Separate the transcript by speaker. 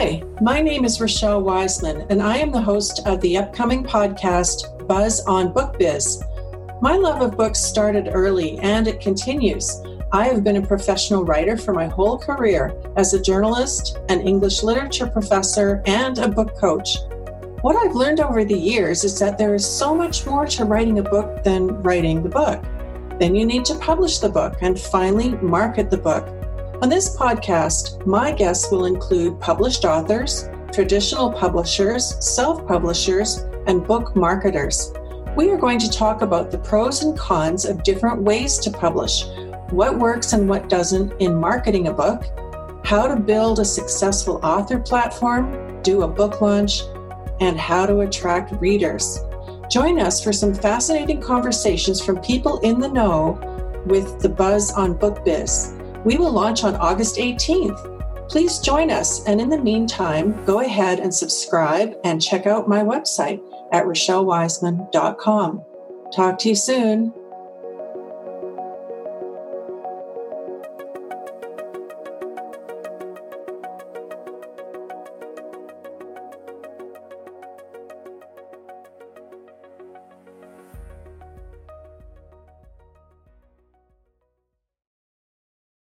Speaker 1: Hi, my name is Rochelle Wiseman, and I am the host of the upcoming podcast Buzz on Book Biz. My love of books started early and it continues. I have been a professional writer for my whole career as a journalist, an English literature professor, and a book coach. What I've learned over the years is that there is so much more to writing a book than writing the book. Then you need to publish the book and finally market the book. On this podcast, my guests will include published authors, traditional publishers, self publishers, and book marketers. We are going to talk about the pros and cons of different ways to publish, what works and what doesn't in marketing a book, how to build a successful author platform, do a book launch, and how to attract readers. Join us for some fascinating conversations from people in the know with the buzz on Book Biz. We will launch on August 18th. Please join us, and in the meantime, go ahead and subscribe and check out my website at rochellewiseman.com. Talk to you soon.